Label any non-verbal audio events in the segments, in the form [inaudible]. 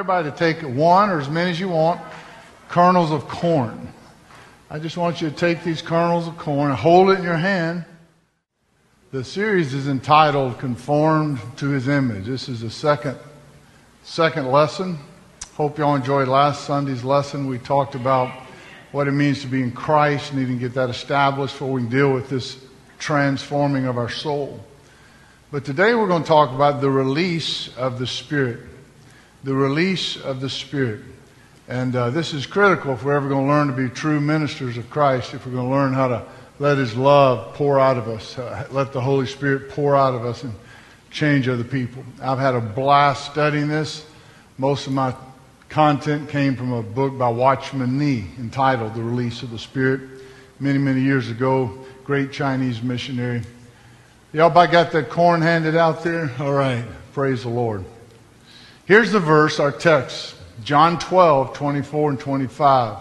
Everybody to take one or as many as you want kernels of corn. I just want you to take these kernels of corn and hold it in your hand. The series is entitled Conformed to His Image. This is the second, second lesson. Hope y'all enjoyed last Sunday's lesson. We talked about what it means to be in Christ, needing to get that established before we can deal with this transforming of our soul. But today we're going to talk about the release of the Spirit. The release of the Spirit. And uh, this is critical if we're ever going to learn to be true ministers of Christ, if we're going to learn how to let His love pour out of us, uh, let the Holy Spirit pour out of us and change other people. I've had a blast studying this. Most of my content came from a book by Watchman Nee entitled The Release of the Spirit many, many years ago. Great Chinese missionary. Y'all got that corn handed out there? All right. Praise the Lord. Here's the verse, our text John 12, 24 and 25.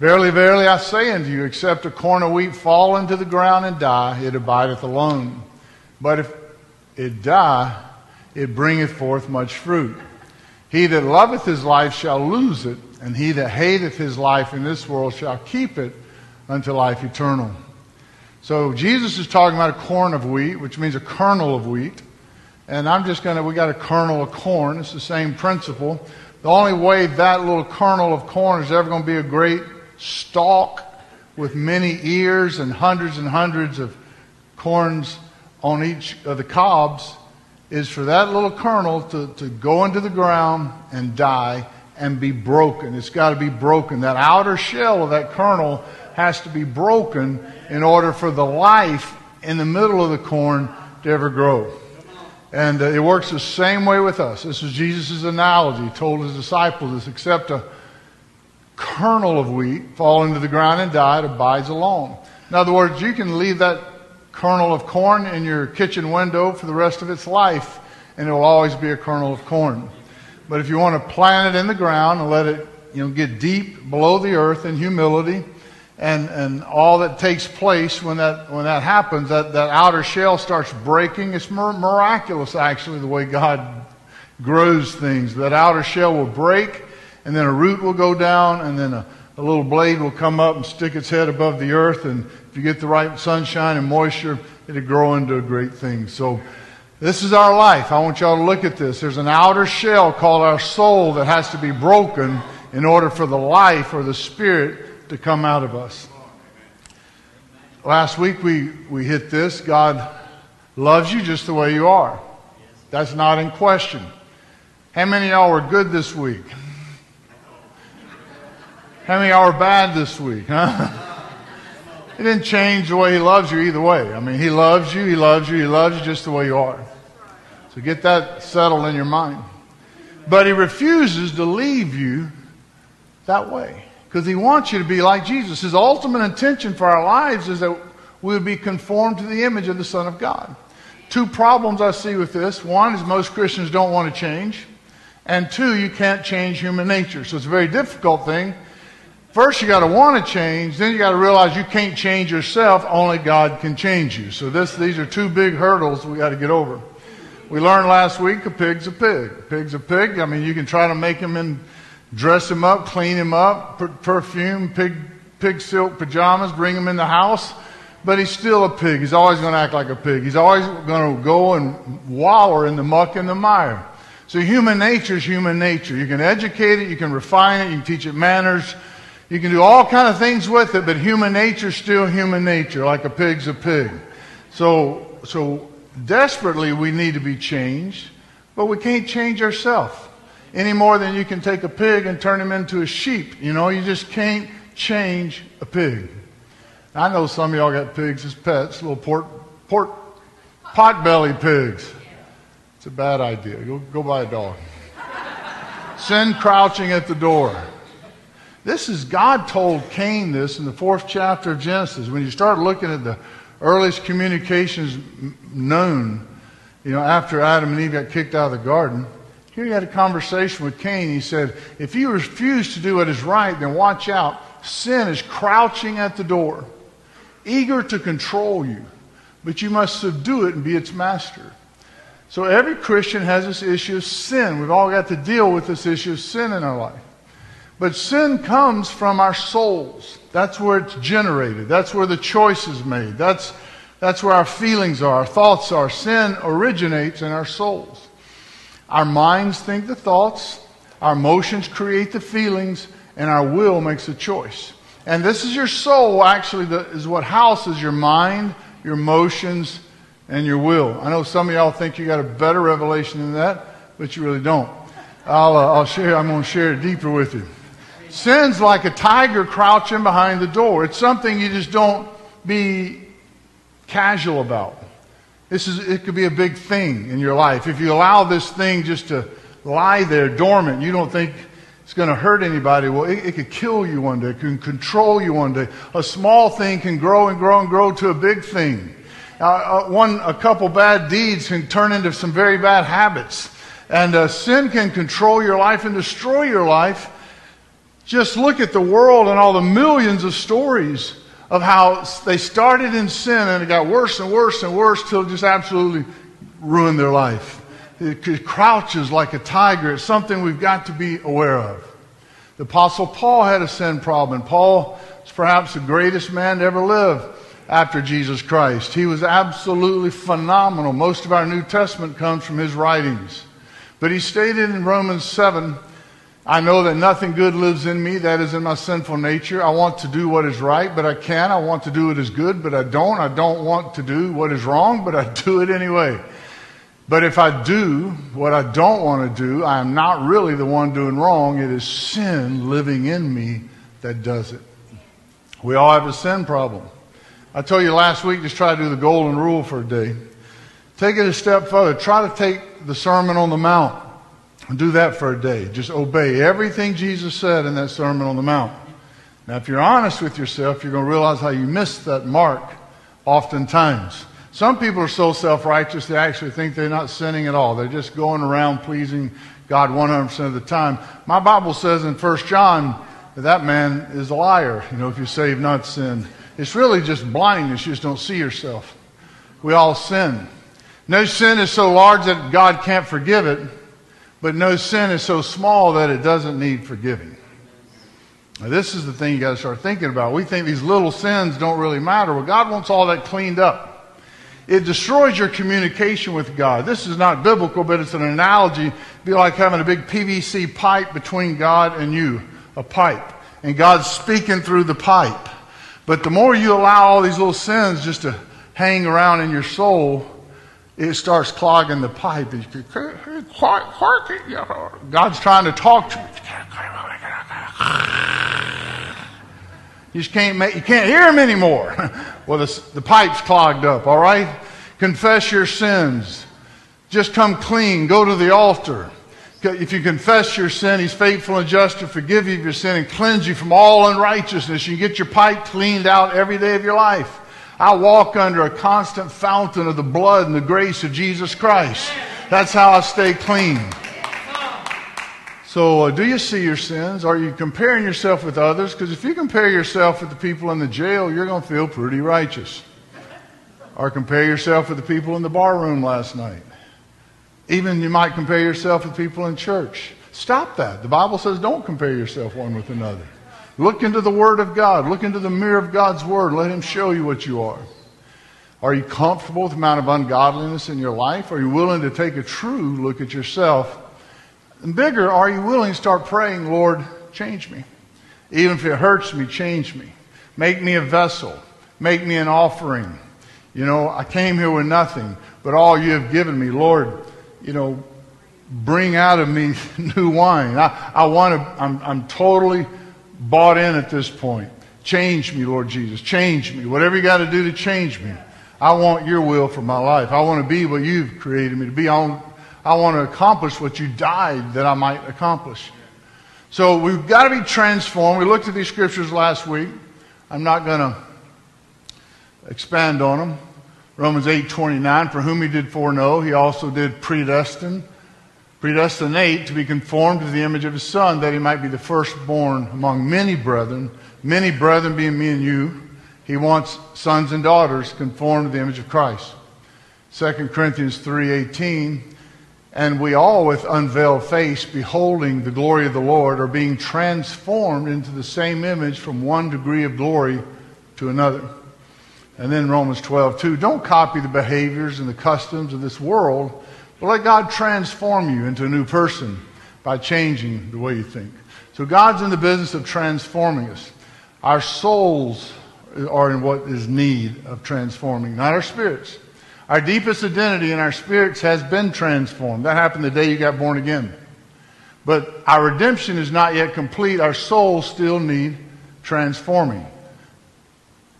Verily, verily, I say unto you, except a corn of wheat fall into the ground and die, it abideth alone. But if it die, it bringeth forth much fruit. He that loveth his life shall lose it, and he that hateth his life in this world shall keep it unto life eternal. So Jesus is talking about a corn of wheat, which means a kernel of wheat. And I'm just going to, we got a kernel of corn. It's the same principle. The only way that little kernel of corn is ever going to be a great stalk with many ears and hundreds and hundreds of corns on each of the cobs is for that little kernel to, to go into the ground and die and be broken. It's got to be broken. That outer shell of that kernel has to be broken in order for the life in the middle of the corn to ever grow. And uh, it works the same way with us. This is Jesus' analogy. He told his disciples this except a kernel of wheat fall into the ground and die, it abides alone. In other words, you can leave that kernel of corn in your kitchen window for the rest of its life, and it will always be a kernel of corn. But if you want to plant it in the ground and let it you know, get deep below the earth in humility, and, and all that takes place when that, when that happens, that, that outer shell starts breaking. It's miraculous, actually, the way God grows things. That outer shell will break, and then a root will go down, and then a, a little blade will come up and stick its head above the earth. And if you get the right sunshine and moisture, it'll grow into a great thing. So, this is our life. I want y'all to look at this. There's an outer shell called our soul that has to be broken in order for the life or the spirit to come out of us. Last week we, we hit this God loves you just the way you are. That's not in question. How many y'all were good this week? How many y'all were bad this week, huh? It didn't change the way He loves you either way. I mean, He loves you, He loves you, He loves you just the way you are. So get that settled in your mind. But He refuses to leave you that way because he wants you to be like Jesus. His ultimate intention for our lives is that we would be conformed to the image of the Son of God. Two problems I see with this. One is most Christians don't want to change. And two, you can't change human nature. So it's a very difficult thing. First, you got to want to change. Then you got to realize you can't change yourself. Only God can change you. So this, these are two big hurdles we got to get over. We learned last week a pig's a pig. A pig's a pig. I mean, you can try to make him in dress him up, clean him up, put perfume, pig, pig silk pajamas, bring him in the house. But he's still a pig. He's always going to act like a pig. He's always going to go and wallow in the muck and the mire. So human nature is human nature. You can educate it, you can refine it, you can teach it manners, you can do all kind of things with it, but human nature is still human nature, like a pig's a pig. So, so desperately we need to be changed, but we can't change ourselves any more than you can take a pig and turn him into a sheep. You know, you just can't change a pig. I know some of y'all got pigs as pets, little port, port, pot-bellied pigs. It's a bad idea. Go, go buy a dog. Sin crouching at the door. This is God told Cain this in the fourth chapter of Genesis. When you start looking at the earliest communications known, you know, after Adam and Eve got kicked out of the garden, here he had a conversation with Cain. He said, If you refuse to do what is right, then watch out. Sin is crouching at the door, eager to control you, but you must subdue it and be its master. So every Christian has this issue of sin. We've all got to deal with this issue of sin in our life. But sin comes from our souls. That's where it's generated. That's where the choice is made. That's, that's where our feelings are, our thoughts are. Sin originates in our souls. Our minds think the thoughts, our emotions create the feelings, and our will makes the choice. And this is your soul, actually, the, is what houses your mind, your emotions, and your will. I know some of y'all think you got a better revelation than that, but you really don't. I'll, uh, I'll share, I'm going to share it deeper with you. Sin's like a tiger crouching behind the door. It's something you just don't be casual about. This is, it could be a big thing in your life. If you allow this thing just to lie there dormant, you don't think it's going to hurt anybody. Well, it, it, could kill you one day. It can control you one day. A small thing can grow and grow and grow to a big thing. Uh, one, a couple bad deeds can turn into some very bad habits. And uh, sin can control your life and destroy your life. Just look at the world and all the millions of stories of how they started in sin and it got worse and worse and worse till it just absolutely ruined their life. It crouches like a tiger. It's something we've got to be aware of. The Apostle Paul had a sin problem. Paul is perhaps the greatest man to ever live after Jesus Christ. He was absolutely phenomenal. Most of our New Testament comes from his writings. But he stated in Romans 7 I know that nothing good lives in me, that is in my sinful nature. I want to do what is right, but I can't. I want to do what is good, but I don't. I don't want to do what is wrong, but I [laughs] do it anyway. But if I do what I don't want to do, I am not really the one doing wrong. It is sin living in me that does it. We all have a sin problem. I told you last week, just try to do the golden rule for a day. Take it a step further. Try to take the Sermon on the Mount do that for a day. Just obey everything Jesus said in that Sermon on the Mount. Now, if you're honest with yourself, you're going to realize how you missed that mark oftentimes. Some people are so self righteous they actually think they're not sinning at all. They're just going around pleasing God 100% of the time. My Bible says in 1 John that that man is a liar, you know, if you say you've not sinned. It's really just blindness. You just don't see yourself. We all sin. No sin is so large that God can't forgive it, but no sin is so small that it doesn't need forgiving. Now, this is the thing you got to start thinking about. We think these little sins don't really matter. Well, God wants all that cleaned up. It destroys your communication with God. This is not biblical, but it's an analogy. It'd be like having a big PVC pipe between God and you, a pipe. And God's speaking through the pipe. But the more you allow all these little sins just to hang around in your soul, it starts clogging the pipe. God's trying to talk to you. You just can't make, you can't hear him anymore. [laughs] well, the, the pipe's clogged up, all right? Confess your sins. Just come clean. Go to the altar. If you confess your sin, He's faithful and just to forgive you of your sin and cleanse you from all unrighteousness. You get your pipe cleaned out every day of your life. I walk under a constant fountain of the blood and the grace of Jesus Christ. That's how I stay clean. So, uh, do you see your sins? Are you comparing yourself with others? Because if you compare yourself with the people in the jail, you're going to feel pretty righteous. Or compare yourself with the people in the bar room last night. Even you might compare yourself with people in church. Stop that. The Bible says don't compare yourself one with another. Look into the Word of God. Look into the mirror of God's Word. Let Him show you what you are. Are you comfortable with the amount of ungodliness in your life? Are you willing to take a true look at yourself? And bigger, are you willing to start praying, Lord, change me? Even if it hurts me, change me. Make me a vessel. Make me an offering. You know, I came here with nothing, but all you have given me, Lord, you know, bring out of me [laughs] new wine. I, I want to, I'm, I'm totally bought in at this point. Change me, Lord Jesus. Change me. Whatever you got to do to change me. I want your will for my life. I want to be what you've created me to be. I want, I want to accomplish what you died that I might accomplish. So we've got to be transformed. We looked at these scriptures last week. I'm not going to expand on them. Romans 8:29 for whom he did foreknow he also did predestine predestinate to be conformed to the image of his son that he might be the firstborn among many brethren many brethren being me and you he wants sons and daughters conformed to the image of Christ 2 Corinthians 3:18, and we all with unveiled face beholding the glory of the Lord are being transformed into the same image from one degree of glory to another. And then Romans 12:2, don't copy the behaviors and the customs of this world, but let God transform you into a new person by changing the way you think. So God's in the business of transforming us. Our souls are in what is need of transforming, not our spirits. Our deepest identity in our spirits has been transformed. That happened the day you got born again. But our redemption is not yet complete. Our souls still need transforming.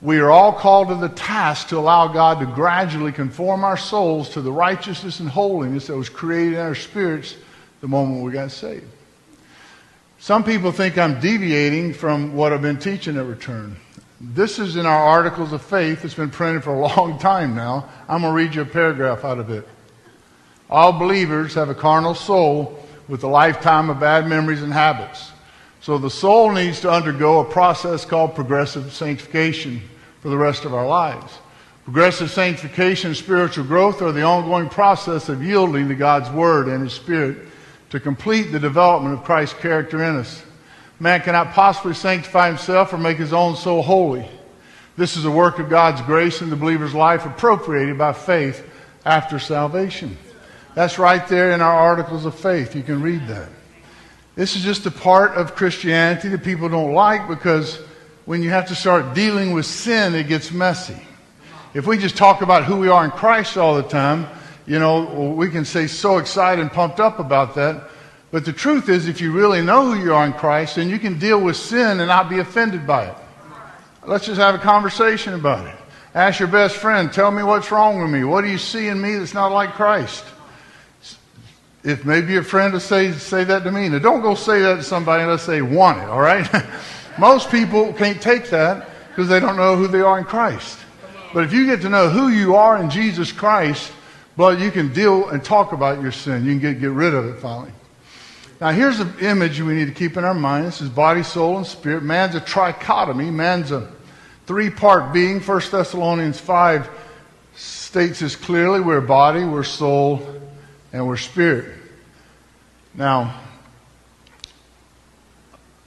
We are all called to the task to allow God to gradually conform our souls to the righteousness and holiness that was created in our spirits the moment we got saved. Some people think I'm deviating from what I've been teaching at Return. This is in our Articles of Faith. It's been printed for a [laughs] long time now. I'm going to read you a paragraph out of it. All believers have a carnal soul with a lifetime of bad memories and habits. So the soul needs to undergo a process called progressive sanctification for the rest of our lives. Progressive sanctification and spiritual growth are the ongoing process of yielding to God's Word and His Spirit to complete the development of Christ's character in us. Man cannot possibly sanctify himself or make his own soul holy. This is a work of God's grace in the believer's life appropriated by faith after salvation. That's right there in our articles of faith. You can read that. This is just a part of Christianity that people don't like because when you have to start dealing with sin, it gets messy. If we just talk about who we are in Christ all the time, you know, we can say so excited and pumped up about that. But the truth is, if you really know who you are in Christ, then you can deal with sin and not be offended by it. Let's just have a conversation about it. Ask your best friend, tell me what's wrong with me. What do you see in me that's not like Christ? If maybe your friend will say, say that to me. Now, don't go say that to somebody unless they want it, all right? [laughs] Most people can't take that because they don't know who they are in Christ. But if you get to know who you are in Jesus Christ, well, you can deal and talk about your sin. You can get, get rid of it finally. Now, here's an image we need to keep in our mind. This is body, soul, and spirit. Man's a trichotomy. Man's a three part being. 1 Thessalonians 5 states this clearly. We're body, we're soul, and we're spirit. Now,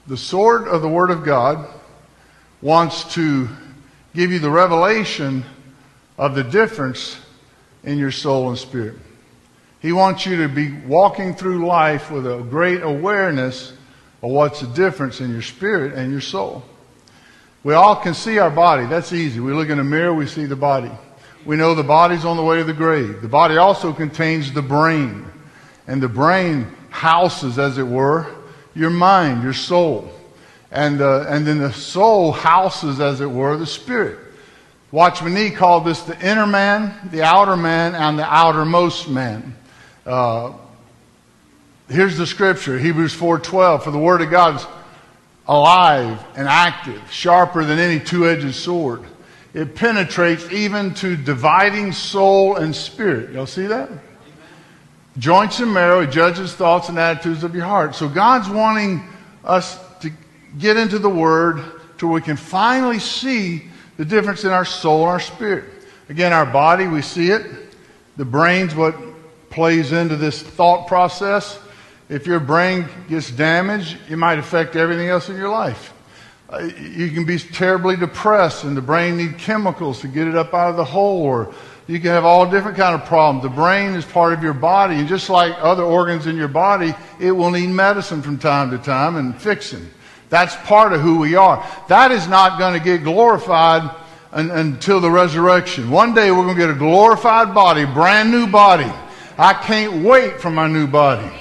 the sword of the Word of God wants to give you the revelation of the difference in your soul and spirit. He wants you to be walking through life with a great awareness of what's the difference in your spirit and your soul. We all can see our body. That's easy. We look in a mirror, we see the body. We know the body's on the way to the grave. The body also contains the brain. And the brain houses, as it were, your mind, your soul. And, uh, and then the soul houses, as it were, the spirit. Watchman Nee called this the inner man, the outer man, and the outermost man. Uh, here's the scripture, Hebrews 4:12. For the word of God is alive and active, sharper than any two-edged sword. It penetrates even to dividing soul and spirit. Y'all see that? Joints and marrow, it judges thoughts and attitudes of your heart. So God's wanting us to get into the Word to where we can finally see the difference in our soul and our spirit. Again, our body, we see it. The brain's what plays into this thought process. If your brain gets damaged, it might affect everything else in your life. You can be terribly depressed, and the brain needs chemicals to get it up out of the hole, or you can have all different kind of problems. The brain is part of your body, and just like other organs in your body, it will need medicine from time to time and fixing. That's part of who we are. That is not going to get glorified until the resurrection. One day we're going to get a glorified body, brand new body. I can't wait for my new body.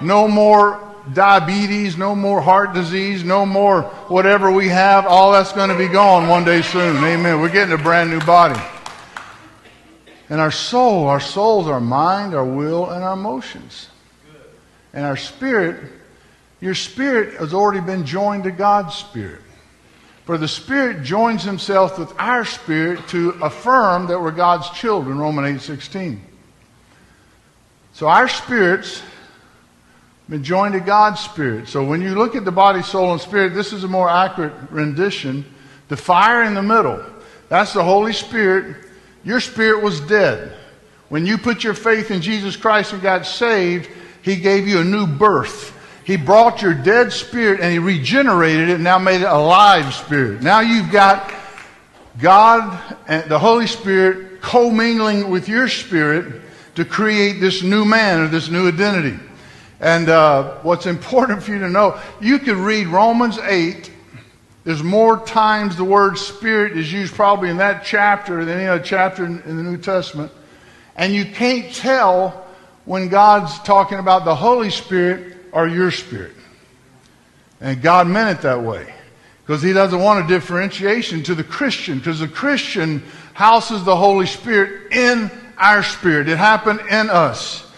No more diabetes, no more heart disease, no more whatever we have. All that's going to be gone one day soon. Amen. We're getting a brand new body. And our soul, our souls, our mind, our will, and our emotions. And our spirit, your spirit has already been joined to God's spirit. For the Spirit joins himself with our spirit to affirm that we're God's children, Romans 8 16. So our spirits been joined to God's spirit. So when you look at the body, soul, and spirit, this is a more accurate rendition. The fire in the middle, that's the Holy Spirit. Your spirit was dead. When you put your faith in Jesus Christ and got saved, He gave you a new birth. He brought your dead spirit and He regenerated it and now made it a live spirit. Now you've got God and the Holy Spirit commingling with your spirit to create this new man or this new identity. And uh, what's important for you to know, you could read Romans 8. There's more times the word spirit is used probably in that chapter than any other chapter in, in the New Testament. And you can't tell when God's talking about the Holy Spirit or your spirit. And God meant it that way. Because he doesn't want a differentiation to the Christian. Because the Christian houses the Holy Spirit in our spirit. It happened in us.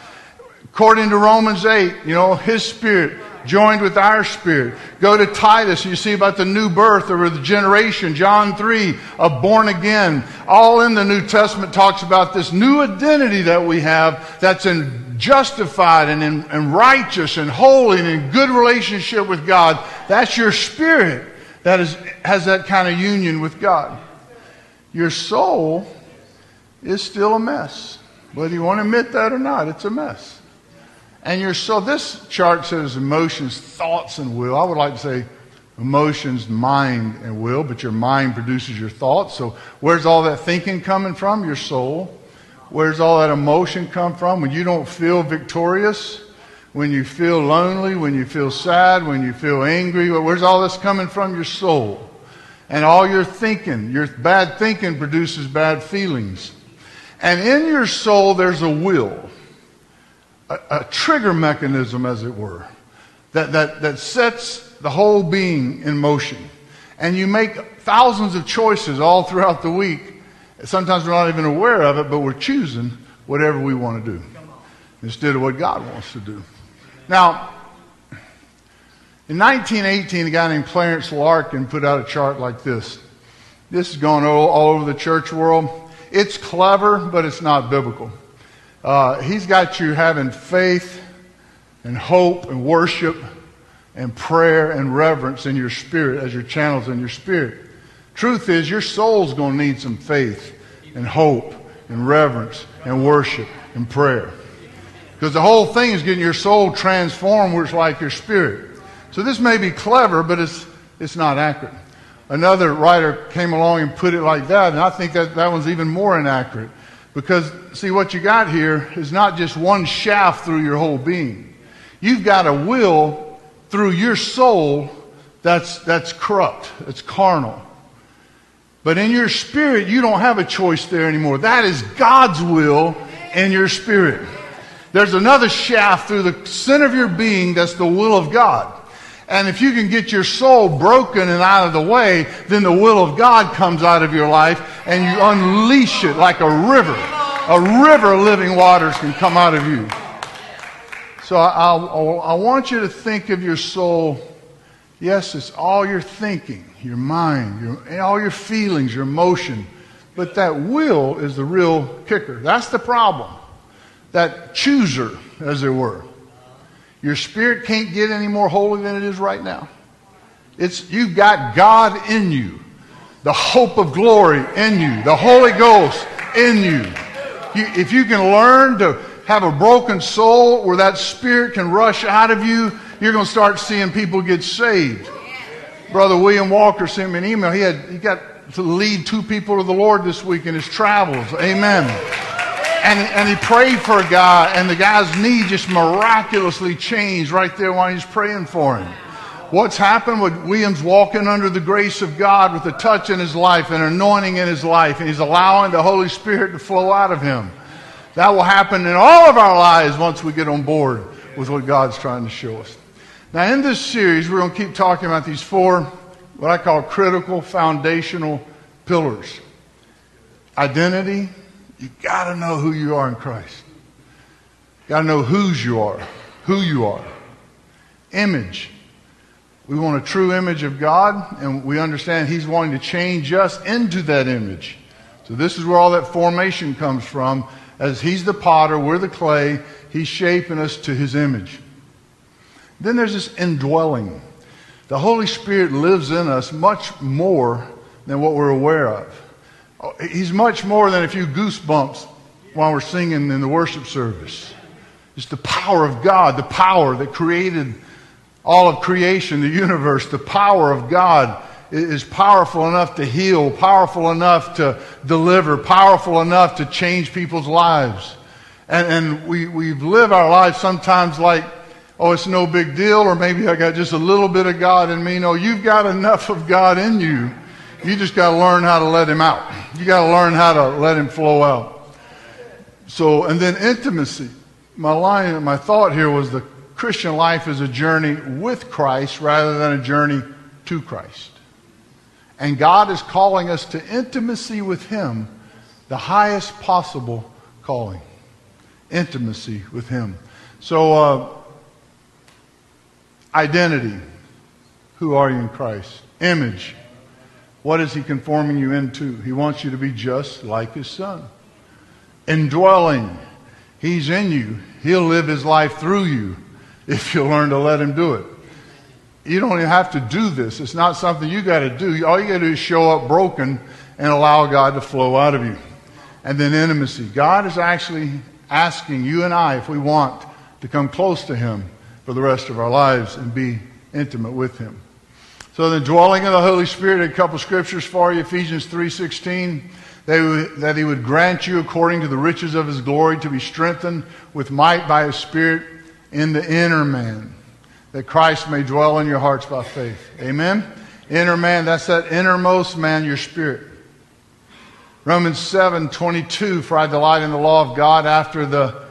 According to Romans 8, you know, his spirit joined with our spirit. Go to Titus, you see about the new birth or the generation. John 3, of born again. All in the New Testament talks about this new identity that we have that's in justified and, in, and righteous and holy and in good relationship with God. That's your spirit that is, has that kind of union with God. Your soul is still a mess. Whether you want to admit that or not, it's a mess. And your soul, this chart says emotions, thoughts, and will. I would like to say emotions, mind, and will, but your mind produces your thoughts. So where's all that thinking coming from? Your soul. Where's all that emotion come from? When you don't feel victorious, when you feel lonely, when you feel sad, when you feel angry, where's all this coming from? Your soul. And all your thinking, your bad thinking produces bad feelings. And in your soul, there's a will a, a trigger mechanism, as it were, that, that, that sets the whole being in motion. And you make thousands of choices all throughout the week. Sometimes we're not even aware of it, but we're choosing whatever we want to do instead of what God wants to do. Now, in 1918, a guy named Clarence Larkin put out a chart like this. This is going all, all over the church world. It's clever, but it's not biblical. Uh, he's got you having faith and hope and worship and prayer and reverence in your spirit as your channels in your spirit. Truth is, your soul's going to need some faith and hope and reverence and worship and prayer. Because the whole thing is getting your soul transformed, which is like your spirit. So this may be clever, but it's, it's not accurate. Another writer came along and put it like that, and I think that that one's even more inaccurate. Because, see, what you got here is not just one shaft through your whole being. You've got a will through your soul that's, that's corrupt, it's carnal. But in your spirit, you don't have a choice there anymore. That is God's will in your spirit. There's another shaft through the center of your being that's the will of God. And if you can get your soul broken and out of the way, then the will of God comes out of your life and you unleash it like a river. A river of living waters can come out of you. So I, I, I want you to think of your soul. Yes, it's all your thinking, your mind, your, all your feelings, your emotion. But that will is the real kicker. That's the problem. That chooser, as it were. Your spirit can't get any more holy than it is right now. It's, you've got God in you, the hope of glory in you, the Holy Ghost in you. you. If you can learn to have a broken soul where that spirit can rush out of you, you're going to start seeing people get saved. Brother William Walker sent me an email. He had he got to lead two people to the Lord this week in his travels. Amen and, and he prayed for a guy, and the guy's knee just miraculously changed right there while he's praying for him. What's happened with Williams walking under the grace of God with a touch in his life, and an anointing in his life, and he's allowing the Holy Spirit to flow out of him. That will happen in all of our lives once we get on board with what God's trying to show us. Now, in this series, we're going to keep talking about these four, what I call critical foundational pillars identity, you got to know who you are in Christ. You Got to know whose you are, who you are. Image. We want a true image of God, and we understand He's wanting to change us into that image. So, this is where all that formation comes from. As He's the potter, we're the clay, He's shaping us to His image. Then there's this indwelling. The Holy Spirit lives in us much more than what we're aware of. Oh, he's much more than a few goosebumps while we're singing in the worship service. It's the power of God, the power that created all of creation, the universe. The power of God is powerful enough to heal, powerful enough to deliver, powerful enough to change people's lives. And, and we, we live our lives sometimes like, oh, it's no big deal, or maybe I got just a little bit of God in me. No, you've got enough of God in you. You just got to learn how to let Him out. You got to learn how to let Him flow out. So, and then intimacy. My line, my thought here was the Christian life is a journey with Christ rather than a journey to Christ. And God is calling us to intimacy with Him, the highest possible calling. Intimacy with Him. So, uh, identity. Who are you in Christ? Image. What is He conforming you into? He wants you to be just like His Son. Indwelling. He's in you. He'll live His life through you if you learn to let Him do it. You don't even have to do this. It's not something you got to do. All you got to do is show up broken and allow God to flow out of you. And then intimacy. God is actually asking you and I if we want to come close to Him for the rest of our lives and be intimate with Him. So the dwelling of the Holy Spirit, a couple scriptures for you, Ephesians 3.16, that He would grant you according to the riches of His glory to be strengthened with might by His Spirit in the inner man that Christ may dwell in your hearts by faith. Amen? Inner man, that's that innermost man, your spirit. Romans 7 22, for I delight in the law of God after the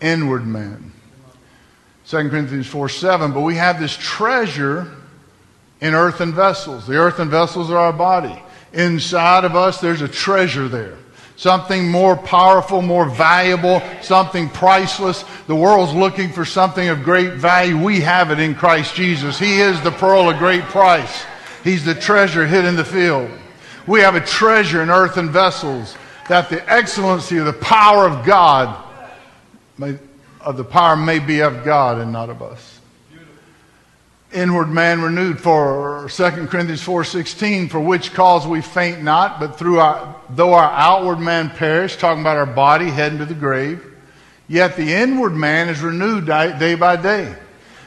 inward man. 2 Corinthians 4 7, but we have this treasure in earthen vessels. The earthen vessels are our body. Inside of us, there's a treasure there something more powerful, more valuable, something priceless. The world's looking for something of great value. We have it in Christ Jesus. He is the pearl of great price. He's the treasure hid in the field. We have a treasure in earthen vessels that the excellency of the power of God, may, of the power may be of God and not of us inward man renewed for 2 corinthians 4.16 for which cause we faint not but through our though our outward man perish talking about our body heading to the grave yet the inward man is renewed day by day.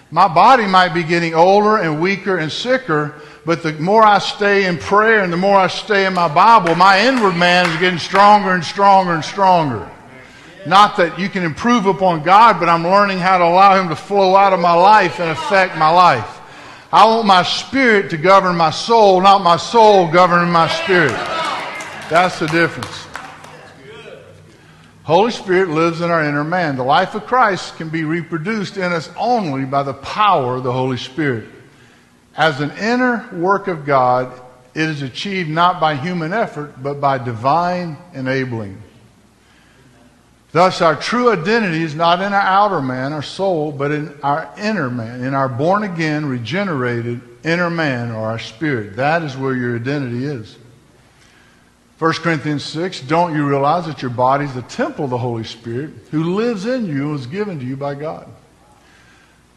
My body might be getting older and weaker and sicker but the more i stay in prayer and the more i stay in my bible my inward man is getting stronger and stronger and stronger not that you can improve upon God, but I'm learning how to allow Him to flow out of my life and affect my life. I want my spirit to govern my soul, not my soul governing my spirit. That's the difference. Holy Spirit lives in our inner man. The life of Christ can be reproduced in us only by the power of the Holy Spirit. As an inner work of God, it is achieved not by human effort, but by divine enabling. Thus, our true identity is not in our outer man, our soul, but in our inner man, in our born again, regenerated inner man or our spirit. That is where your identity is. 1 Corinthians 6, don't you realize that your body is the temple of the Holy Spirit who lives in you and was given to you by God?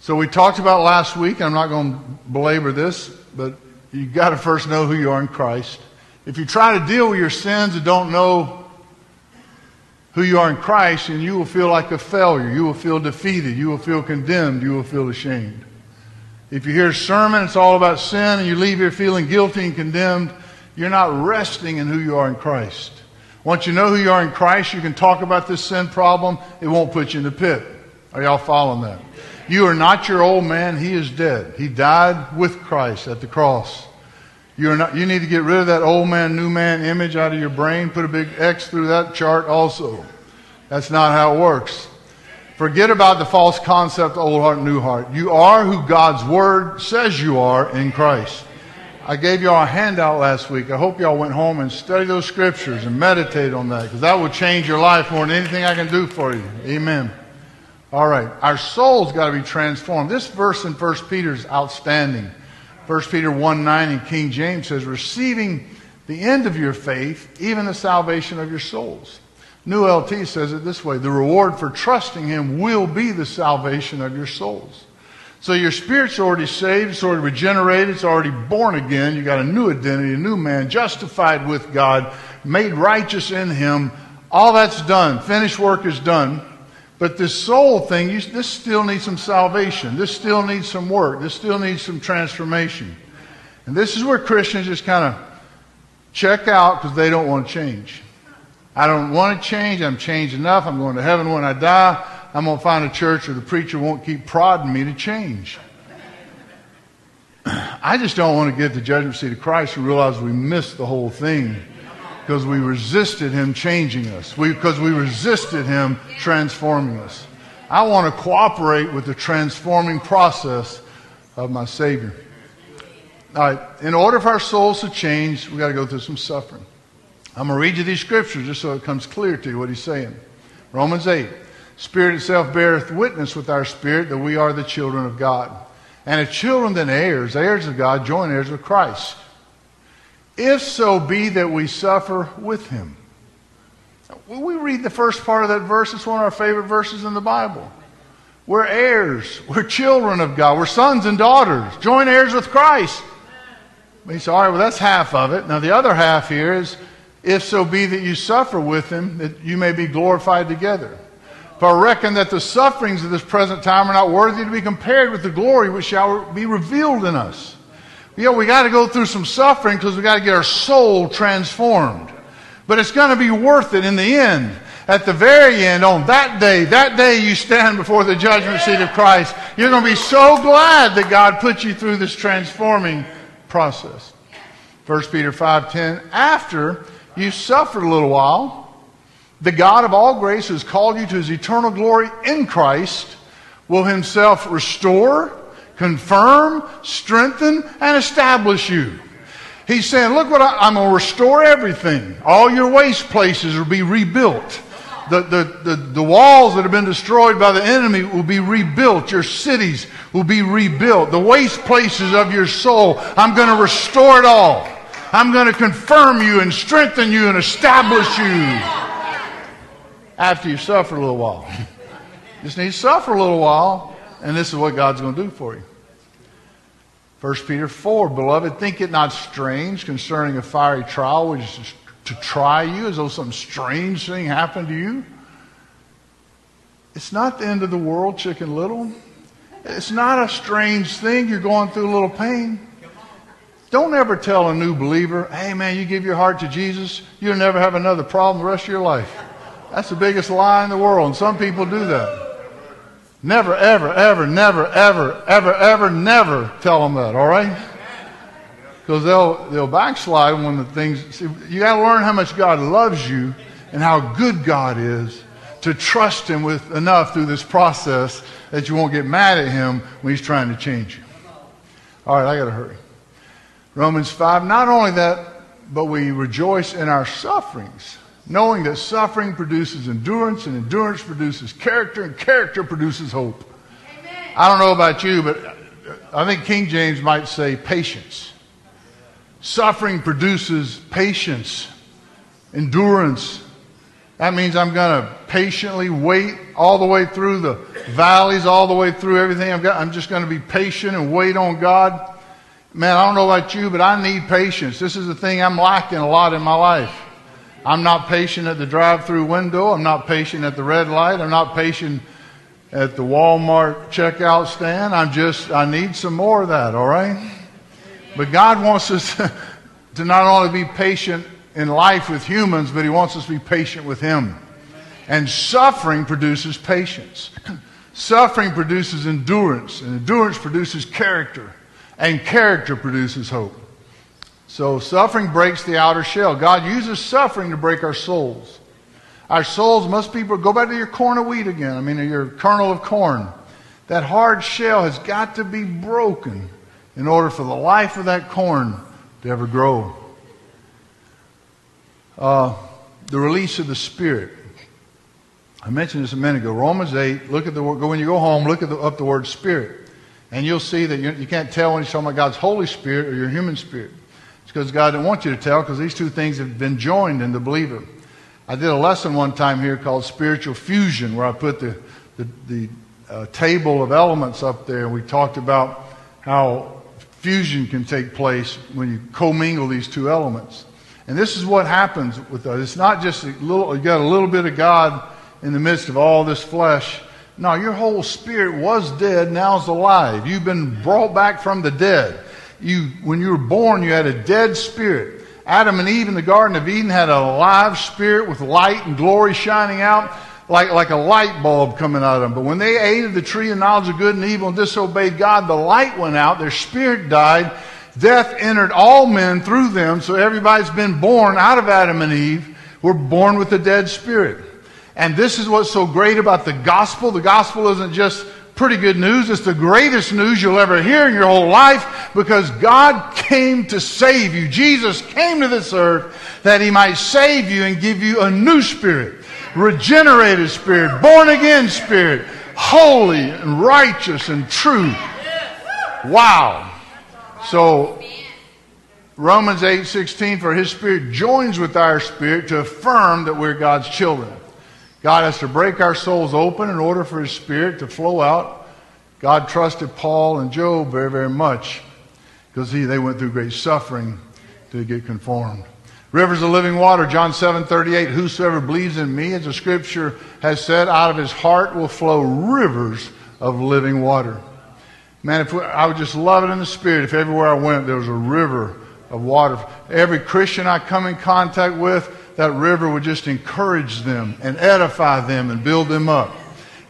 So we talked about last week, I'm not going to belabor this, but you've got to first know who you are in Christ. If you try to deal with your sins and don't know who you are in Christ, and you will feel like a failure. You will feel defeated. You will feel condemned. You will feel ashamed. If you hear a sermon, it's all about sin, and you leave here feeling guilty and condemned, you're not resting in who you are in Christ. Once you know who you are in Christ, you can talk about this sin problem. It won't put you in the pit. Are y'all following that? You are not your old man. He is dead. He died with Christ at the cross. You're not, you need to get rid of that old man, new man image out of your brain. Put a big X through that chart also. That's not how it works. Forget about the false concept, old heart, new heart. You are who God's Word says you are in Christ. I gave y'all a handout last week. I hope y'all went home and studied those scriptures and meditate on that because that will change your life more than anything I can do for you. Amen. All right. Our soul's got to be transformed. This verse in 1 Peter is outstanding. 1 Peter 1 9 in King James says, receiving the end of your faith, even the salvation of your souls. New LT says it this way the reward for trusting Him will be the salvation of your souls. So your spirit's already saved, it's already regenerated, it's already born again. You got a new identity, a new man, justified with God, made righteous in Him. All that's done. Finished work is done. But this soul thing, you, this still needs some salvation. This still needs some work. This still needs some transformation. And this is where Christians just kind of check out because they don't want to change. I don't want to change. I'm changed enough. I'm going to heaven when I die. I'm going to find a church where the preacher won't keep prodding me to change. [clears throat] I just don't want to get the judgment seat of Christ and realize we missed the whole thing because we resisted him changing us, we, because we resisted him transforming us. I want to cooperate with the transforming process of my Savior. All right, in order for our souls to change, we've got to go through some suffering. I'm going to read you these scriptures just so it comes clear to you what he's saying. Romans 8. Spirit itself beareth witness with our spirit that we are the children of God. And if children, then heirs, heirs of God, joint heirs with Christ. If so be that we suffer with him. When we read the first part of that verse, it's one of our favorite verses in the Bible. We're heirs. We're children of God. We're sons and daughters, joint heirs with Christ. He said, all right, well, that's half of it. Now, the other half here is, if so be that you suffer with him, that you may be glorified together. For I reckon that the sufferings of this present time are not worthy to be compared with the glory which shall be revealed in us. You know, we got to go through some suffering because we got to get our soul transformed. But it's going to be worth it in the end. At the very end, on that day, that day you stand before the judgment seat of Christ, you're going to be so glad that God put you through this transforming process. 1 Peter 5:10 After you suffered a little while, the God of all grace who has called you to his eternal glory in Christ will himself restore, confirm, strengthen, and establish you. He's saying, Look what I, am going to restore everything. All your waste places will be rebuilt. The, the, the, the walls that have been destroyed by the enemy will be rebuilt. Your cities will be rebuilt. The waste places of your soul, I'm going to restore it all. I'm going to confirm you and strengthen you and establish you after you suffer a little while. [laughs] Just need to suffer a little while, and this is what God's going to do for you. 1 Peter 4, Beloved, think it not strange concerning a fiery trial which is to try you as though some strange thing happened to you. It's not the end of the world, chicken little. It's not a strange thing. You're going through a little pain. Don't ever tell a new believer, hey man, you give your heart to Jesus, you'll never have another problem the rest of your life. That's the biggest lie in the world, and some people do that. Never, ever, ever, never, ever, ever, ever, never tell them that, all right? Because they'll, they'll backslide when the things. See, you got to learn how much God loves you and how good God is to trust Him with enough through this process that you won't get mad at Him when He's trying to change you. All right, I got to hurry. Romans 5. Not only that, but we rejoice in our sufferings knowing that suffering produces endurance, and endurance produces character, and character produces hope. Amen. I don't know about you, but I think King James might say patience. Suffering produces patience, endurance. That means I'm going to patiently wait all the way through the valleys, all the way through everything I've got. I'm just going to be patient and wait on God. Man, I don't know about you, but I need patience. This is the thing I'm lacking a lot in my life. I'm not patient at the drive through window. I'm not patient at the red light. I'm not patient at the Walmart checkout stand. I'm just, I need some more of that, all right? But God wants us [laughs] to not only be patient in life with humans, but He wants us to be patient with Him. And suffering produces patience. [clears throat] suffering produces endurance, and endurance produces character, and character produces hope. So suffering breaks the outer shell. God uses suffering to break our souls. Our souls must be, go back to your corn of wheat again. I mean, your kernel of corn. That hard shell has got to be broken in order for the life of that corn to ever grow. Uh, the release of the Spirit. I mentioned this a minute ago. Romans 8, look at the word, when you go home, look at the, up the word Spirit. And you'll see that you, you can't tell when you're talking about God's Holy Spirit or your human spirit because God didn't want you to tell because these two things have been joined in the believer. I did a lesson one time here called Spiritual Fusion where I put the, the, the uh, table of elements up there and we talked about how fusion can take place when you commingle these two elements. And this is what happens with us. It's not just a little, you got a little bit of God in the midst of all this flesh. No, your whole spirit was dead, now it's alive. You've been brought back from the dead. You, when you were born, you had a dead spirit. Adam and Eve in the Garden of Eden had a live spirit with light and glory shining out like, like a light bulb coming out of them. But when they ate of the tree of knowledge of good and evil and disobeyed God, the light went out, their spirit died, death entered all men through them, so everybody's been born out of Adam and Eve. We're born with a dead spirit. And this is what's so great about the gospel. The gospel isn't just pretty good news. It's the greatest news you'll ever hear in your whole life because God came to save you. Jesus came to this earth that he might save you and give you a new spirit, regenerated spirit, born again spirit, holy and righteous and true. Wow. So Romans 8:16 for his spirit joins with our spirit to affirm that we're God's children. God has to break our souls open in order for His Spirit to flow out. God trusted Paul and Job very, very much because they went through great suffering to get conformed. Rivers of living water, John 7 38. Whosoever believes in me, as the scripture has said, out of his heart will flow rivers of living water. Man, if we, I would just love it in the spirit if everywhere I went there was a river of water. Every Christian I come in contact with, that river would just encourage them and edify them and build them up.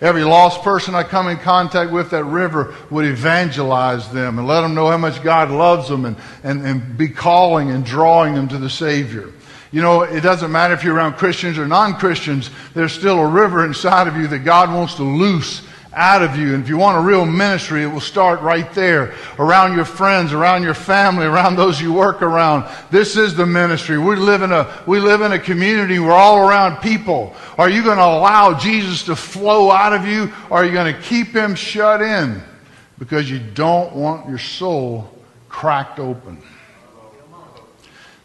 Every lost person I come in contact with, that river would evangelize them and let them know how much God loves them and, and, and be calling and drawing them to the Savior. You know, it doesn't matter if you're around Christians or non Christians, there's still a river inside of you that God wants to loose out of you. And if you want a real ministry, it will start right there, around your friends, around your family, around those you work around. This is the ministry. We live in a, we live in a community. We're all around people. Are you going to allow Jesus to flow out of you? Or are you going to keep him shut in because you don't want your soul cracked open?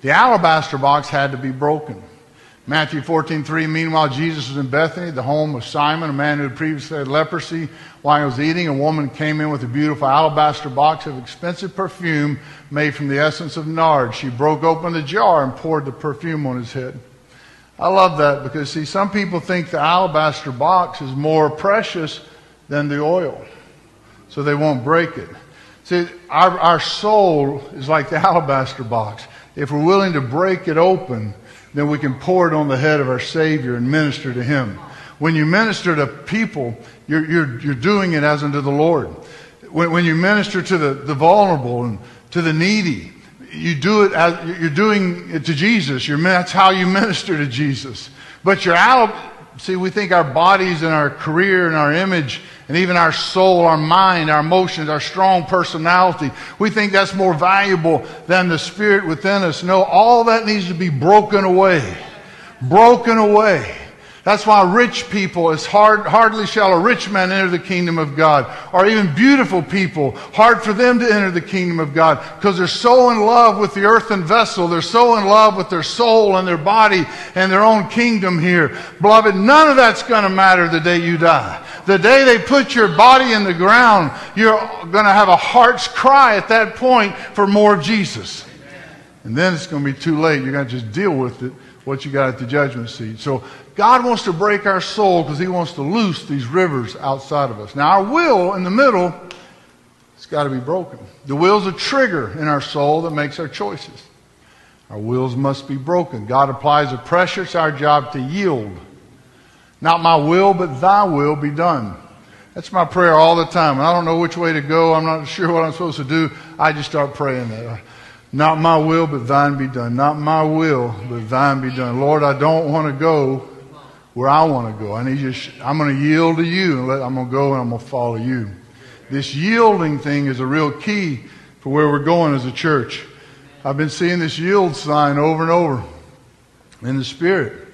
The alabaster box had to be broken. Matthew 14, 3, meanwhile, Jesus was in Bethany, the home of Simon, a man who had previously had leprosy. While he was eating, a woman came in with a beautiful alabaster box of expensive perfume made from the essence of nard. She broke open the jar and poured the perfume on his head. I love that because, see, some people think the alabaster box is more precious than the oil, so they won't break it. See, our, our soul is like the [laughs] alabaster box. If we're willing to break it open, then we can pour it on the head of our Savior and minister to Him. When you minister to people, you're, you're, you're doing it as unto the Lord. When, when you minister to the, the vulnerable and to the needy, you do it as you're doing it to Jesus. You're, that's how you minister to Jesus. But you're out. see, we think our bodies and our career and our image and even our soul, our mind, our emotions, our strong personality. We think that's more valuable than the spirit within us. No, all that needs to be broken away. Broken away. That's why rich people, as hard, hardly shall a rich man enter the kingdom of God, or even beautiful people, hard for them to enter the kingdom of God, because they're so in love with the earthen vessel, they're so in love with their soul and their body and their own kingdom here. Beloved, none of that's going to matter the day you die. The day they put your body in the ground, you're going to have a heart's cry at that point for more of Jesus. And then it's going to be too late. You're going to just deal with it, what you got at the judgment seat. So God wants to break our soul because He wants to loose these rivers outside of us. Now, our will in the middle, it's got to be broken. The will's a trigger in our soul that makes our choices. Our wills must be broken. God applies a pressure. It's our job to yield. Not my will, but thy will be done. That's my prayer all the time. I don't know which way to go. I'm not sure what I'm supposed to do. I just start praying that. Uh, not my will, but thine be done. Not my will, but thine be done. Lord, I don't want to go where I want to go. I need you. I'm going to yield to you, and let, I'm going to go and I'm going to follow you. This yielding thing is a real key for where we're going as a church. I've been seeing this yield sign over and over in the spirit.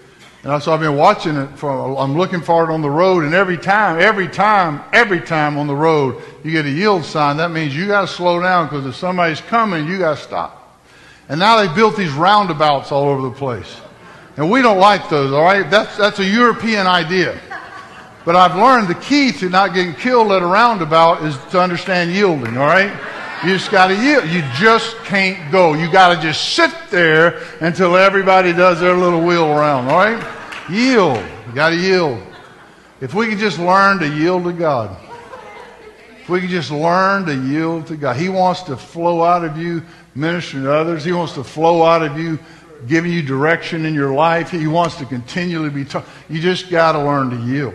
And so I've been watching it for, I'm looking for it on the road, and every time, every time, every time on the road, you get a yield sign. That means you got to slow down because if somebody's coming, you got to stop. And now they've built these roundabouts all over the place. And we don't like those, all right? That's, that's a European idea. But I've learned the key to not getting killed at a roundabout is to understand yielding, all right? You just got to yield. You just can't go. You got to just sit there until everybody does their little wheel around, all right? Yield. You got to yield. If we could just learn to yield to God, if we could just learn to yield to God, He wants to flow out of you ministering to others. He wants to flow out of you giving you direction in your life. He wants to continually be taught. You just got to learn to yield.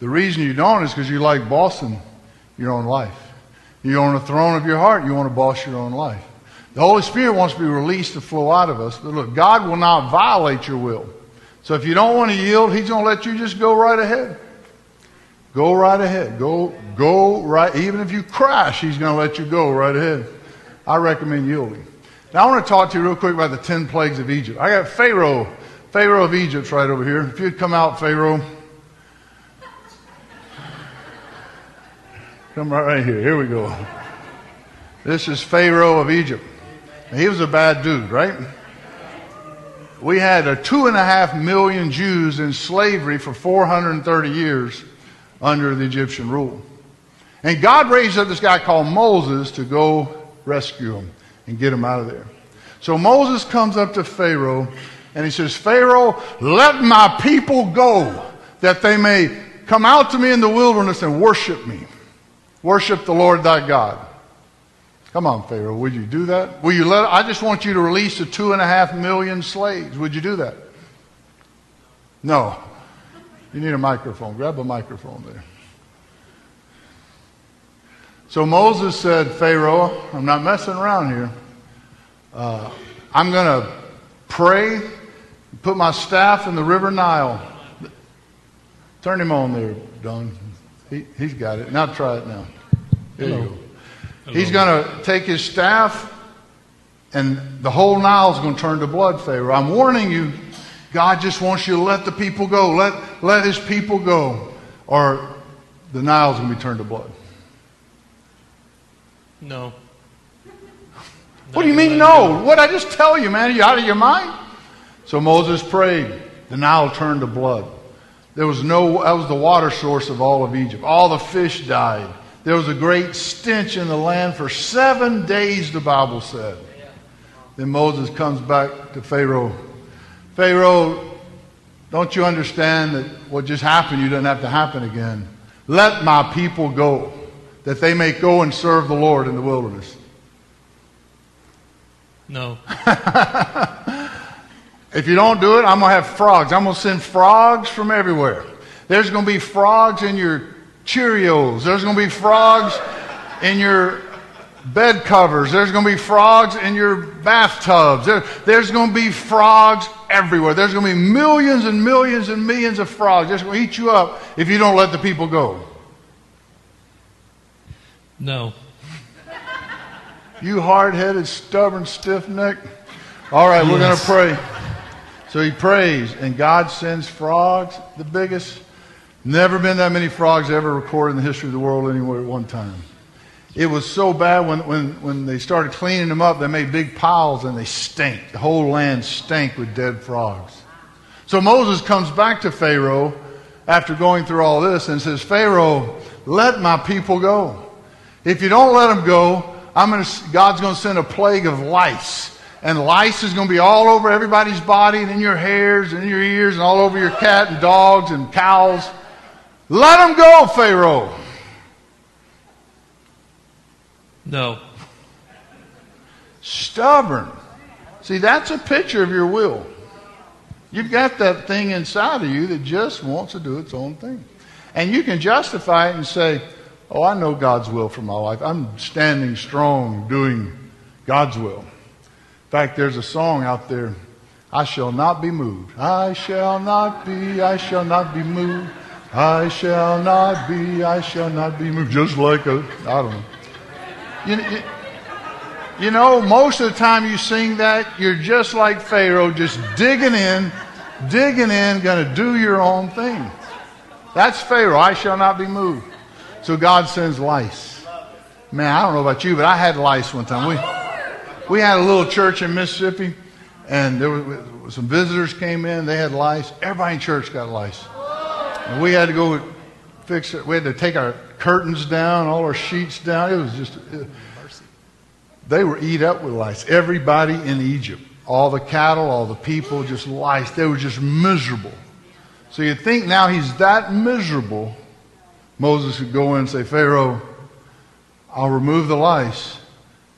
The reason you don't is because you like bossing your own life. You're on the throne of your heart. You want to boss your own life. The Holy Spirit wants to be released to flow out of us. But look, God will not violate your will. So if you don't want to yield, He's going to let you just go right ahead. Go right ahead. Go, go right. Even if you crash, He's going to let you go right ahead. I recommend yielding. Now I want to talk to you real quick about the ten plagues of Egypt. I got Pharaoh, Pharaoh of Egypt right over here. If you'd come out, Pharaoh. Come right, right here. Here we go. This is Pharaoh of Egypt. he was a bad dude, right? We had a two and a half million Jews in slavery for 430 years under the Egyptian rule. And God raised up this guy called Moses to go rescue him and get him out of there. So Moses comes up to Pharaoh and he says, Pharaoh, let my people go that they may come out to me in the wilderness and worship me. Worship the Lord thy God. Come on, Pharaoh, would you do that? Will you let, I just want you to release the two and a half million slaves. Would you do that? No. You need a microphone. Grab a microphone there. So Moses said, Pharaoh, I'm not messing around here. Uh, I'm going to pray, put my staff in the river Nile. Turn him on there, Don. He, he's got it. Now try it now. There Hello. you go. Hello. He's going to take his staff, and the whole Nile is going to turn to blood, Pharaoh. I'm warning you, God just wants you to let the people go. Let, let his people go, or the Nile's going to be turned to blood. No. What do you mean, no? What I just tell you, man? Are you out of your mind? So Moses prayed. The Nile turned to blood. There was no, that was the water source of all of Egypt. All the fish died. There was a great stench in the land for seven days, the Bible said. Then Moses comes back to Pharaoh. Pharaoh, don't you understand that what just happened, you doesn't have to happen again? Let my people go that they may go and serve the Lord in the wilderness? No. [laughs] if you don't do it, I'm going to have frogs. I'm going to send frogs from everywhere. There's going to be frogs in your Cheerios. There's going to be frogs in your bed covers. There's going to be frogs in your bathtubs. There, there's going to be frogs everywhere. There's going to be millions and millions and millions of frogs. They're going to eat you up if you don't let the people go. No. You hard headed, stubborn, stiff neck. All right, we're going to pray. So he prays, and God sends frogs, the biggest. Never been that many frogs ever recorded in the history of the world anywhere at one time. It was so bad when, when, when they started cleaning them up, they made big piles and they stank. The whole land stank with dead frogs. So Moses comes back to Pharaoh after going through all this and says, Pharaoh, let my people go. If you don't let them go, I'm gonna, God's going to send a plague of lice. And lice is going to be all over everybody's body and in your hairs and in your ears and all over your cat and dogs and cows. Let them go, Pharaoh. No. Stubborn. See, that's a picture of your will. You've got that thing inside of you that just wants to do its own thing. And you can justify it and say, Oh, I know God's will for my life. I'm standing strong doing God's will. In fact, there's a song out there I shall not be moved. I shall not be, I shall not be moved. I shall not be, I shall not be moved. Just like a, I don't know. You, you, you know, most of the time you sing that, you're just like Pharaoh, just digging in, digging in, going to do your own thing. That's Pharaoh. I shall not be moved. So God sends lice. Man, I don't know about you, but I had lice one time. We, we had a little church in Mississippi, and there was some visitors came in. They had lice. Everybody in church got lice. And we had to go fix it. We had to take our curtains down, all our sheets down. It was just, it, they were eat up with lice. Everybody in Egypt, all the cattle, all the people, just lice. They were just miserable. So you think now he's that miserable, Moses could go in and say, Pharaoh, I'll remove the lice,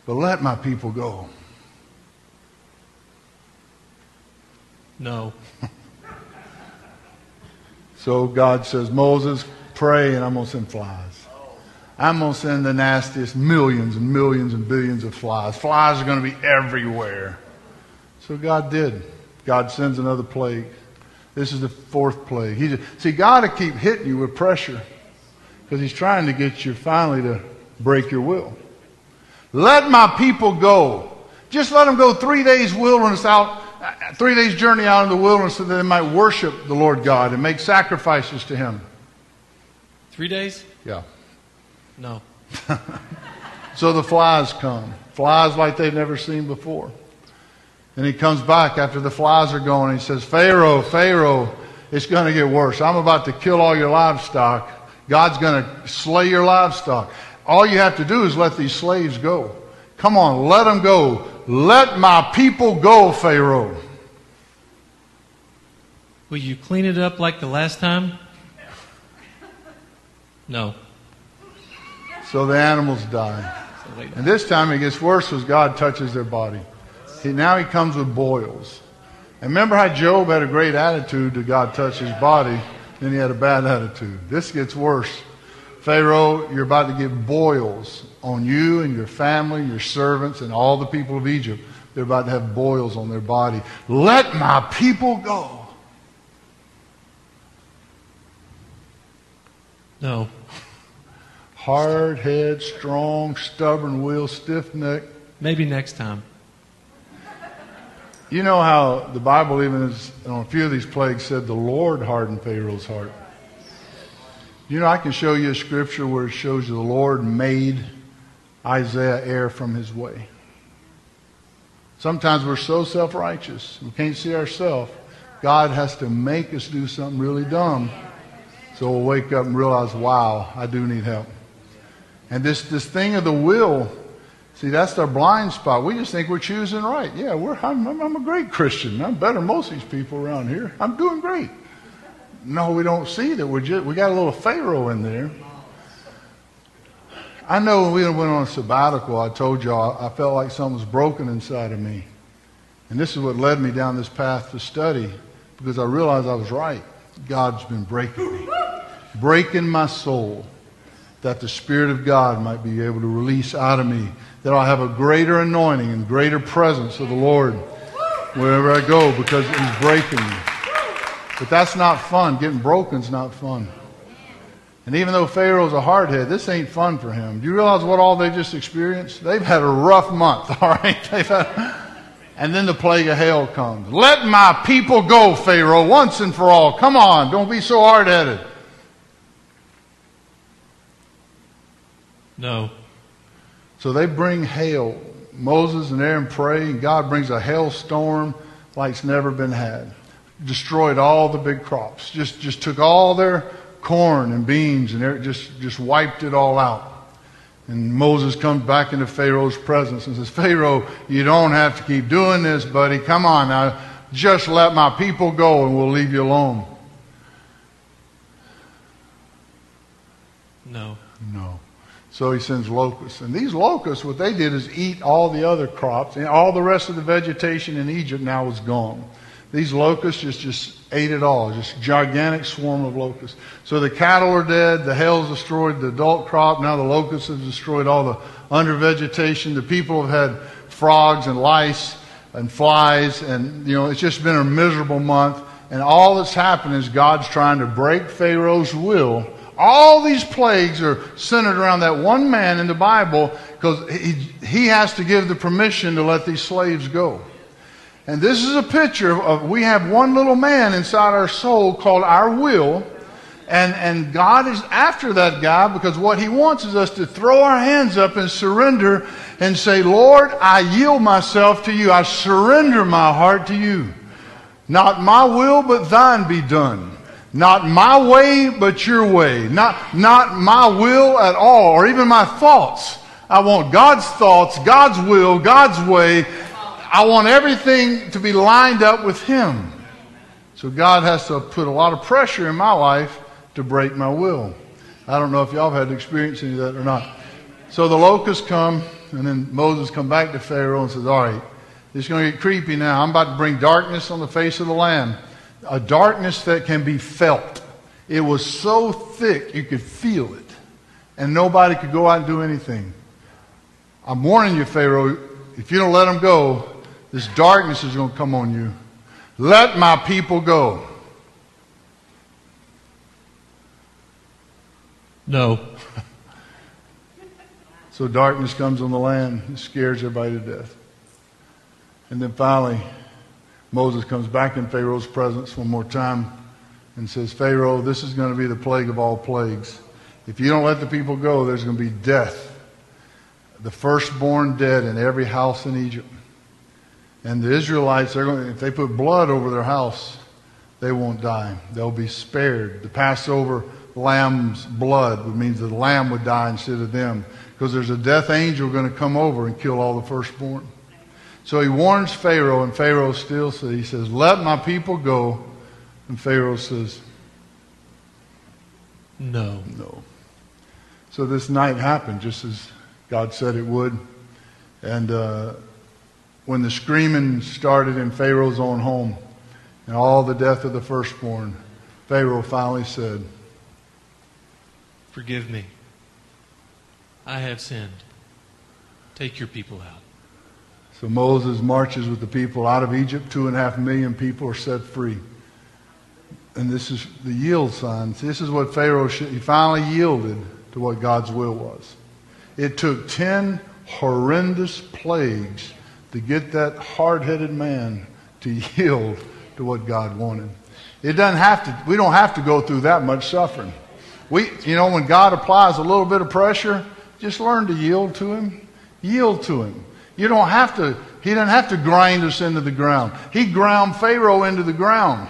but let my people go. No. so God says, Moses, pray, and I'm going to send flies. I'm going to send the nastiest millions and millions and billions of flies. Flies are going to be everywhere. So God did. God sends another plague. This is the fourth plague. He just, see, God will keep hitting you with pressure because He's trying to get you finally to break your will. Let my people go. Just let them go three days wilderness out, uh, three days journey out in the wilderness so that they might worship the Lord God and make sacrifices to Him. Three days? Yeah. No. [laughs] so the flies come. Flies like they've never seen before. And he comes back after the flies are gone and he says, Pharaoh, Pharaoh, it's going to get worse. I'm about to kill all your livestock. God's going to slay your livestock. All you have to do is let these slaves go. Come on, let them go. Let my people go, Pharaoh. Will you clean it up like the last time? No. So the animals die. And this time it gets worse as God touches their body. He, now he comes with boils. And remember how Job had a great attitude to God touch his body, then he had a bad attitude. This gets worse. Pharaoh, you're about to get boils on you and your family, your servants, and all the people of Egypt. They're about to have boils on their body. Let my people go. No. Hard head, strong, stubborn will, stiff neck. Maybe next time. You know how the Bible, even is, on a few of these plagues, said the Lord hardened Pharaoh's heart. You know, I can show you a scripture where it shows you the Lord made Isaiah err from his way. Sometimes we're so self righteous, we can't see ourselves. God has to make us do something really dumb so we'll wake up and realize, wow, I do need help. And this, this thing of the will See, that's our blind spot. We just think we're choosing right. Yeah, we're, I'm, I'm a great Christian. I'm better than most of these people around here. I'm doing great. No, we don't see that. We're just, we got a little Pharaoh in there. I know when we went on a sabbatical, I told y'all I felt like something was broken inside of me. And this is what led me down this path to study because I realized I was right. God's been breaking me, breaking my soul that the Spirit of God might be able to release out of me that I'll have a greater anointing and greater presence of the Lord wherever I go because He's breaking me. But that's not fun. Getting broken's not fun. And even though Pharaoh's a hardhead, this ain't fun for him. Do you realize what all they just experienced? They've had a rough month, [laughs] all right? They've had, and then the plague of hail comes. Let my people go, Pharaoh, once and for all. Come on, don't be so hard headed. No. So they bring hail. Moses and Aaron pray, and God brings a hailstorm like's never been had. Destroyed all the big crops. Just, just took all their corn and beans and just, just wiped it all out. And Moses comes back into Pharaoh's presence and says, Pharaoh, you don't have to keep doing this, buddy. Come on now. Just let my people go and we'll leave you alone. No. No. So he sends locusts. And these locusts, what they did is eat all the other crops, and all the rest of the vegetation in Egypt now was gone. These locusts just, just ate it all, just gigantic swarm of locusts. So the cattle are dead, the hail's destroyed the adult crop, now the locusts have destroyed all the under vegetation. The people have had frogs and lice and flies, and you know, it's just been a miserable month. And all that's happened is God's trying to break Pharaoh's will all these plagues are centered around that one man in the Bible because he, he has to give the permission to let these slaves go. And this is a picture of, we have one little man inside our soul called our will. And, and God is after that guy because what he wants is us to throw our hands up and surrender and say, Lord, I yield myself to you. I surrender my heart to you. Not my will, but thine be done. Not my way, but your way. Not, not my will at all, or even my thoughts. I want God's thoughts, God's will, God's way. I want everything to be lined up with Him. So God has to put a lot of pressure in my life to break my will. I don't know if y'all have had experience any of that or not. So the locusts come, and then Moses come back to Pharaoh and says, All right, it's going to get creepy now. I'm about to bring darkness on the face of the land, a darkness that can be felt. It was so thick you could feel it, and nobody could go out and do anything. I'm warning you, Pharaoh, if you don't let them go, this darkness is going to come on you. Let my people go. No. [laughs] So darkness comes on the land and scares everybody to death. And then finally, Moses comes back in Pharaoh's presence one more time and says, Pharaoh, this is going to be the plague of all plagues. If you don't let the people go, there's going to be death. The firstborn dead in every house in Egypt. And the Israelites, to, if they put blood over their house, they won't die. They'll be spared. The Passover lamb's blood would mean the lamb would die instead of them because there's a death angel going to come over and kill all the firstborn. So he warns Pharaoh, and Pharaoh still says, he says, let my people go. And Pharaoh says, No. no. So this night happened just as God said it would. And uh, when the screaming started in Pharaoh's own home and all the death of the firstborn, Pharaoh finally said, Forgive me. I have sinned. Take your people out. So Moses marches with the people out of Egypt. Two and a half million people are set free. And this is the yield sign. This is what Pharaoh should, he finally yielded to what God's will was. It took 10 horrendous plagues to get that hard-headed man to [laughs] yield to what God wanted. It doesn't have to, we don't have to go through that much suffering. We, you know, when God applies a little bit of pressure, just learn to yield to Him. Yield to Him. You don't have to, He doesn't have to grind us into the ground. He ground Pharaoh into the ground.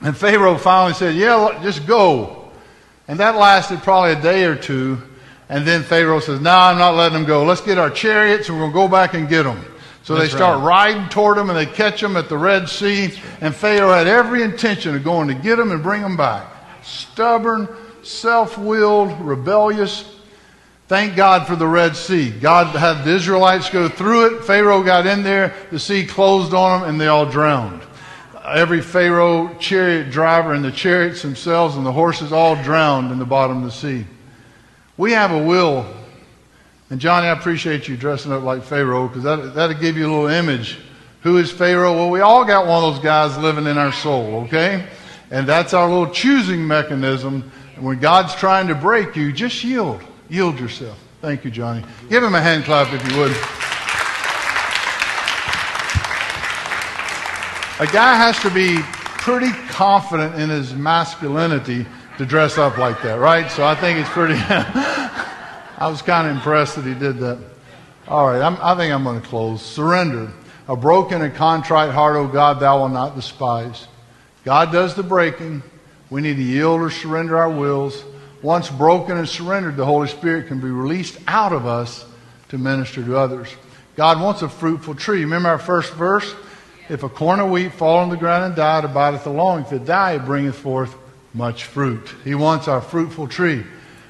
And Pharaoh finally said, Yeah, just go. And that lasted probably a day or two. And then Pharaoh says, No, I'm not letting them go. Let's get our chariots and we're going to go back and get them. So That's they start right. riding toward them and they catch them at the Red Sea. And Pharaoh had every intention of going to get them and bring them back. Stubborn, self willed, rebellious. Thank God for the Red Sea. God had the Israelites go through it. Pharaoh got in there. The sea closed on them and they all drowned. Every Pharaoh chariot driver and the chariots themselves and the horses all drowned in the bottom of the sea. We have a will. And Johnny, I appreciate you dressing up like Pharaoh because that, that'll give you a little image. Who is Pharaoh? Well, we all got one of those guys living in our soul, okay? And that's our little choosing mechanism. And when God's trying to break you, just yield. Yield yourself. Thank you, Johnny. Give him a hand clap if you would. A guy has to be pretty confident in his masculinity to dress up like that, right? So I think it's pretty. [laughs] I was kind of impressed that he did that. All right, I'm, I think I'm going to close. Surrender. A broken and contrite heart, O God, thou wilt not despise. God does the breaking. We need to yield or surrender our wills. Once broken and surrendered, the Holy Spirit can be released out of us to minister to others. God wants a fruitful tree. Remember our first verse? If a corn of wheat fall on the ground and die, it abideth alone. If it die, it bringeth forth much fruit. He wants our fruitful tree.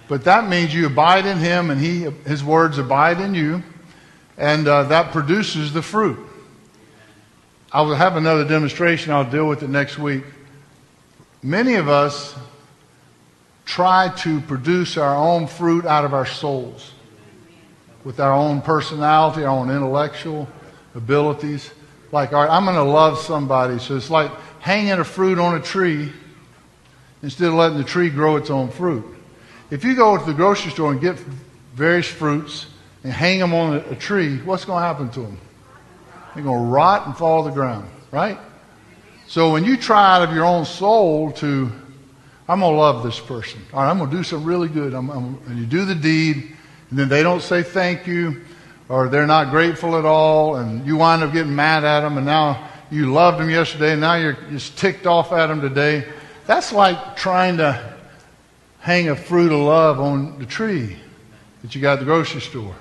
But that means you abide in Him and he, His words abide in you, and uh, that produces the fruit. I will have another demonstration. I'll deal with it next week. Many of us try to produce our own fruit out of our souls with our own personality, our own intellectual abilities. Like, all right, I'm going to love somebody. So it's like hanging a fruit on a tree instead of letting the tree grow its own fruit. If you go to the grocery store and get various fruits and hang them on a, tree, what's going to happen to them? They're going to rot and fall to the ground, right? So when you try out of your own soul to, I'm going to love this person. All right, I'm going to do something really good. I'm, I'm, and you do the deed, and then they don't say thank you, or they're not grateful at all, and you wind up getting mad at them, and now you loved them yesterday, and now you're just ticked off at them today. That's like trying to hang a fruit of love on the tree that you got at the grocery store.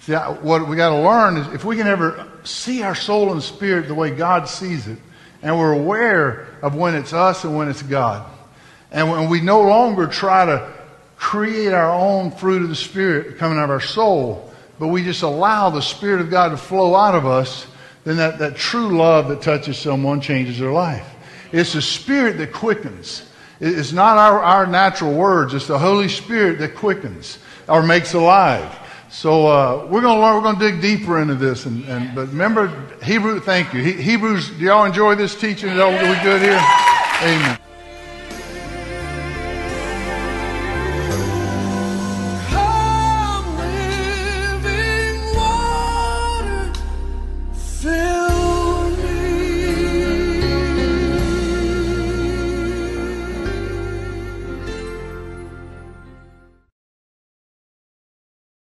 See, what we got to learn is if we can ever see our soul and spirit the way God sees it, and we're aware of when it's us and when it's God, and when we no longer try to create our own fruit of the Spirit coming out of our soul, but we just allow the Spirit of God to flow out of us, then that, that true love that touches someone changes their life. It's the Spirit that quickens. It's not our, our natural words, it's the Holy Spirit that quickens or makes alive. So uh, we're going to learn. We're going to dig deeper into this. And, and but remember, Hebrew. Thank you. He, Hebrews. Do y'all enjoy this teaching? All we good here? Amen.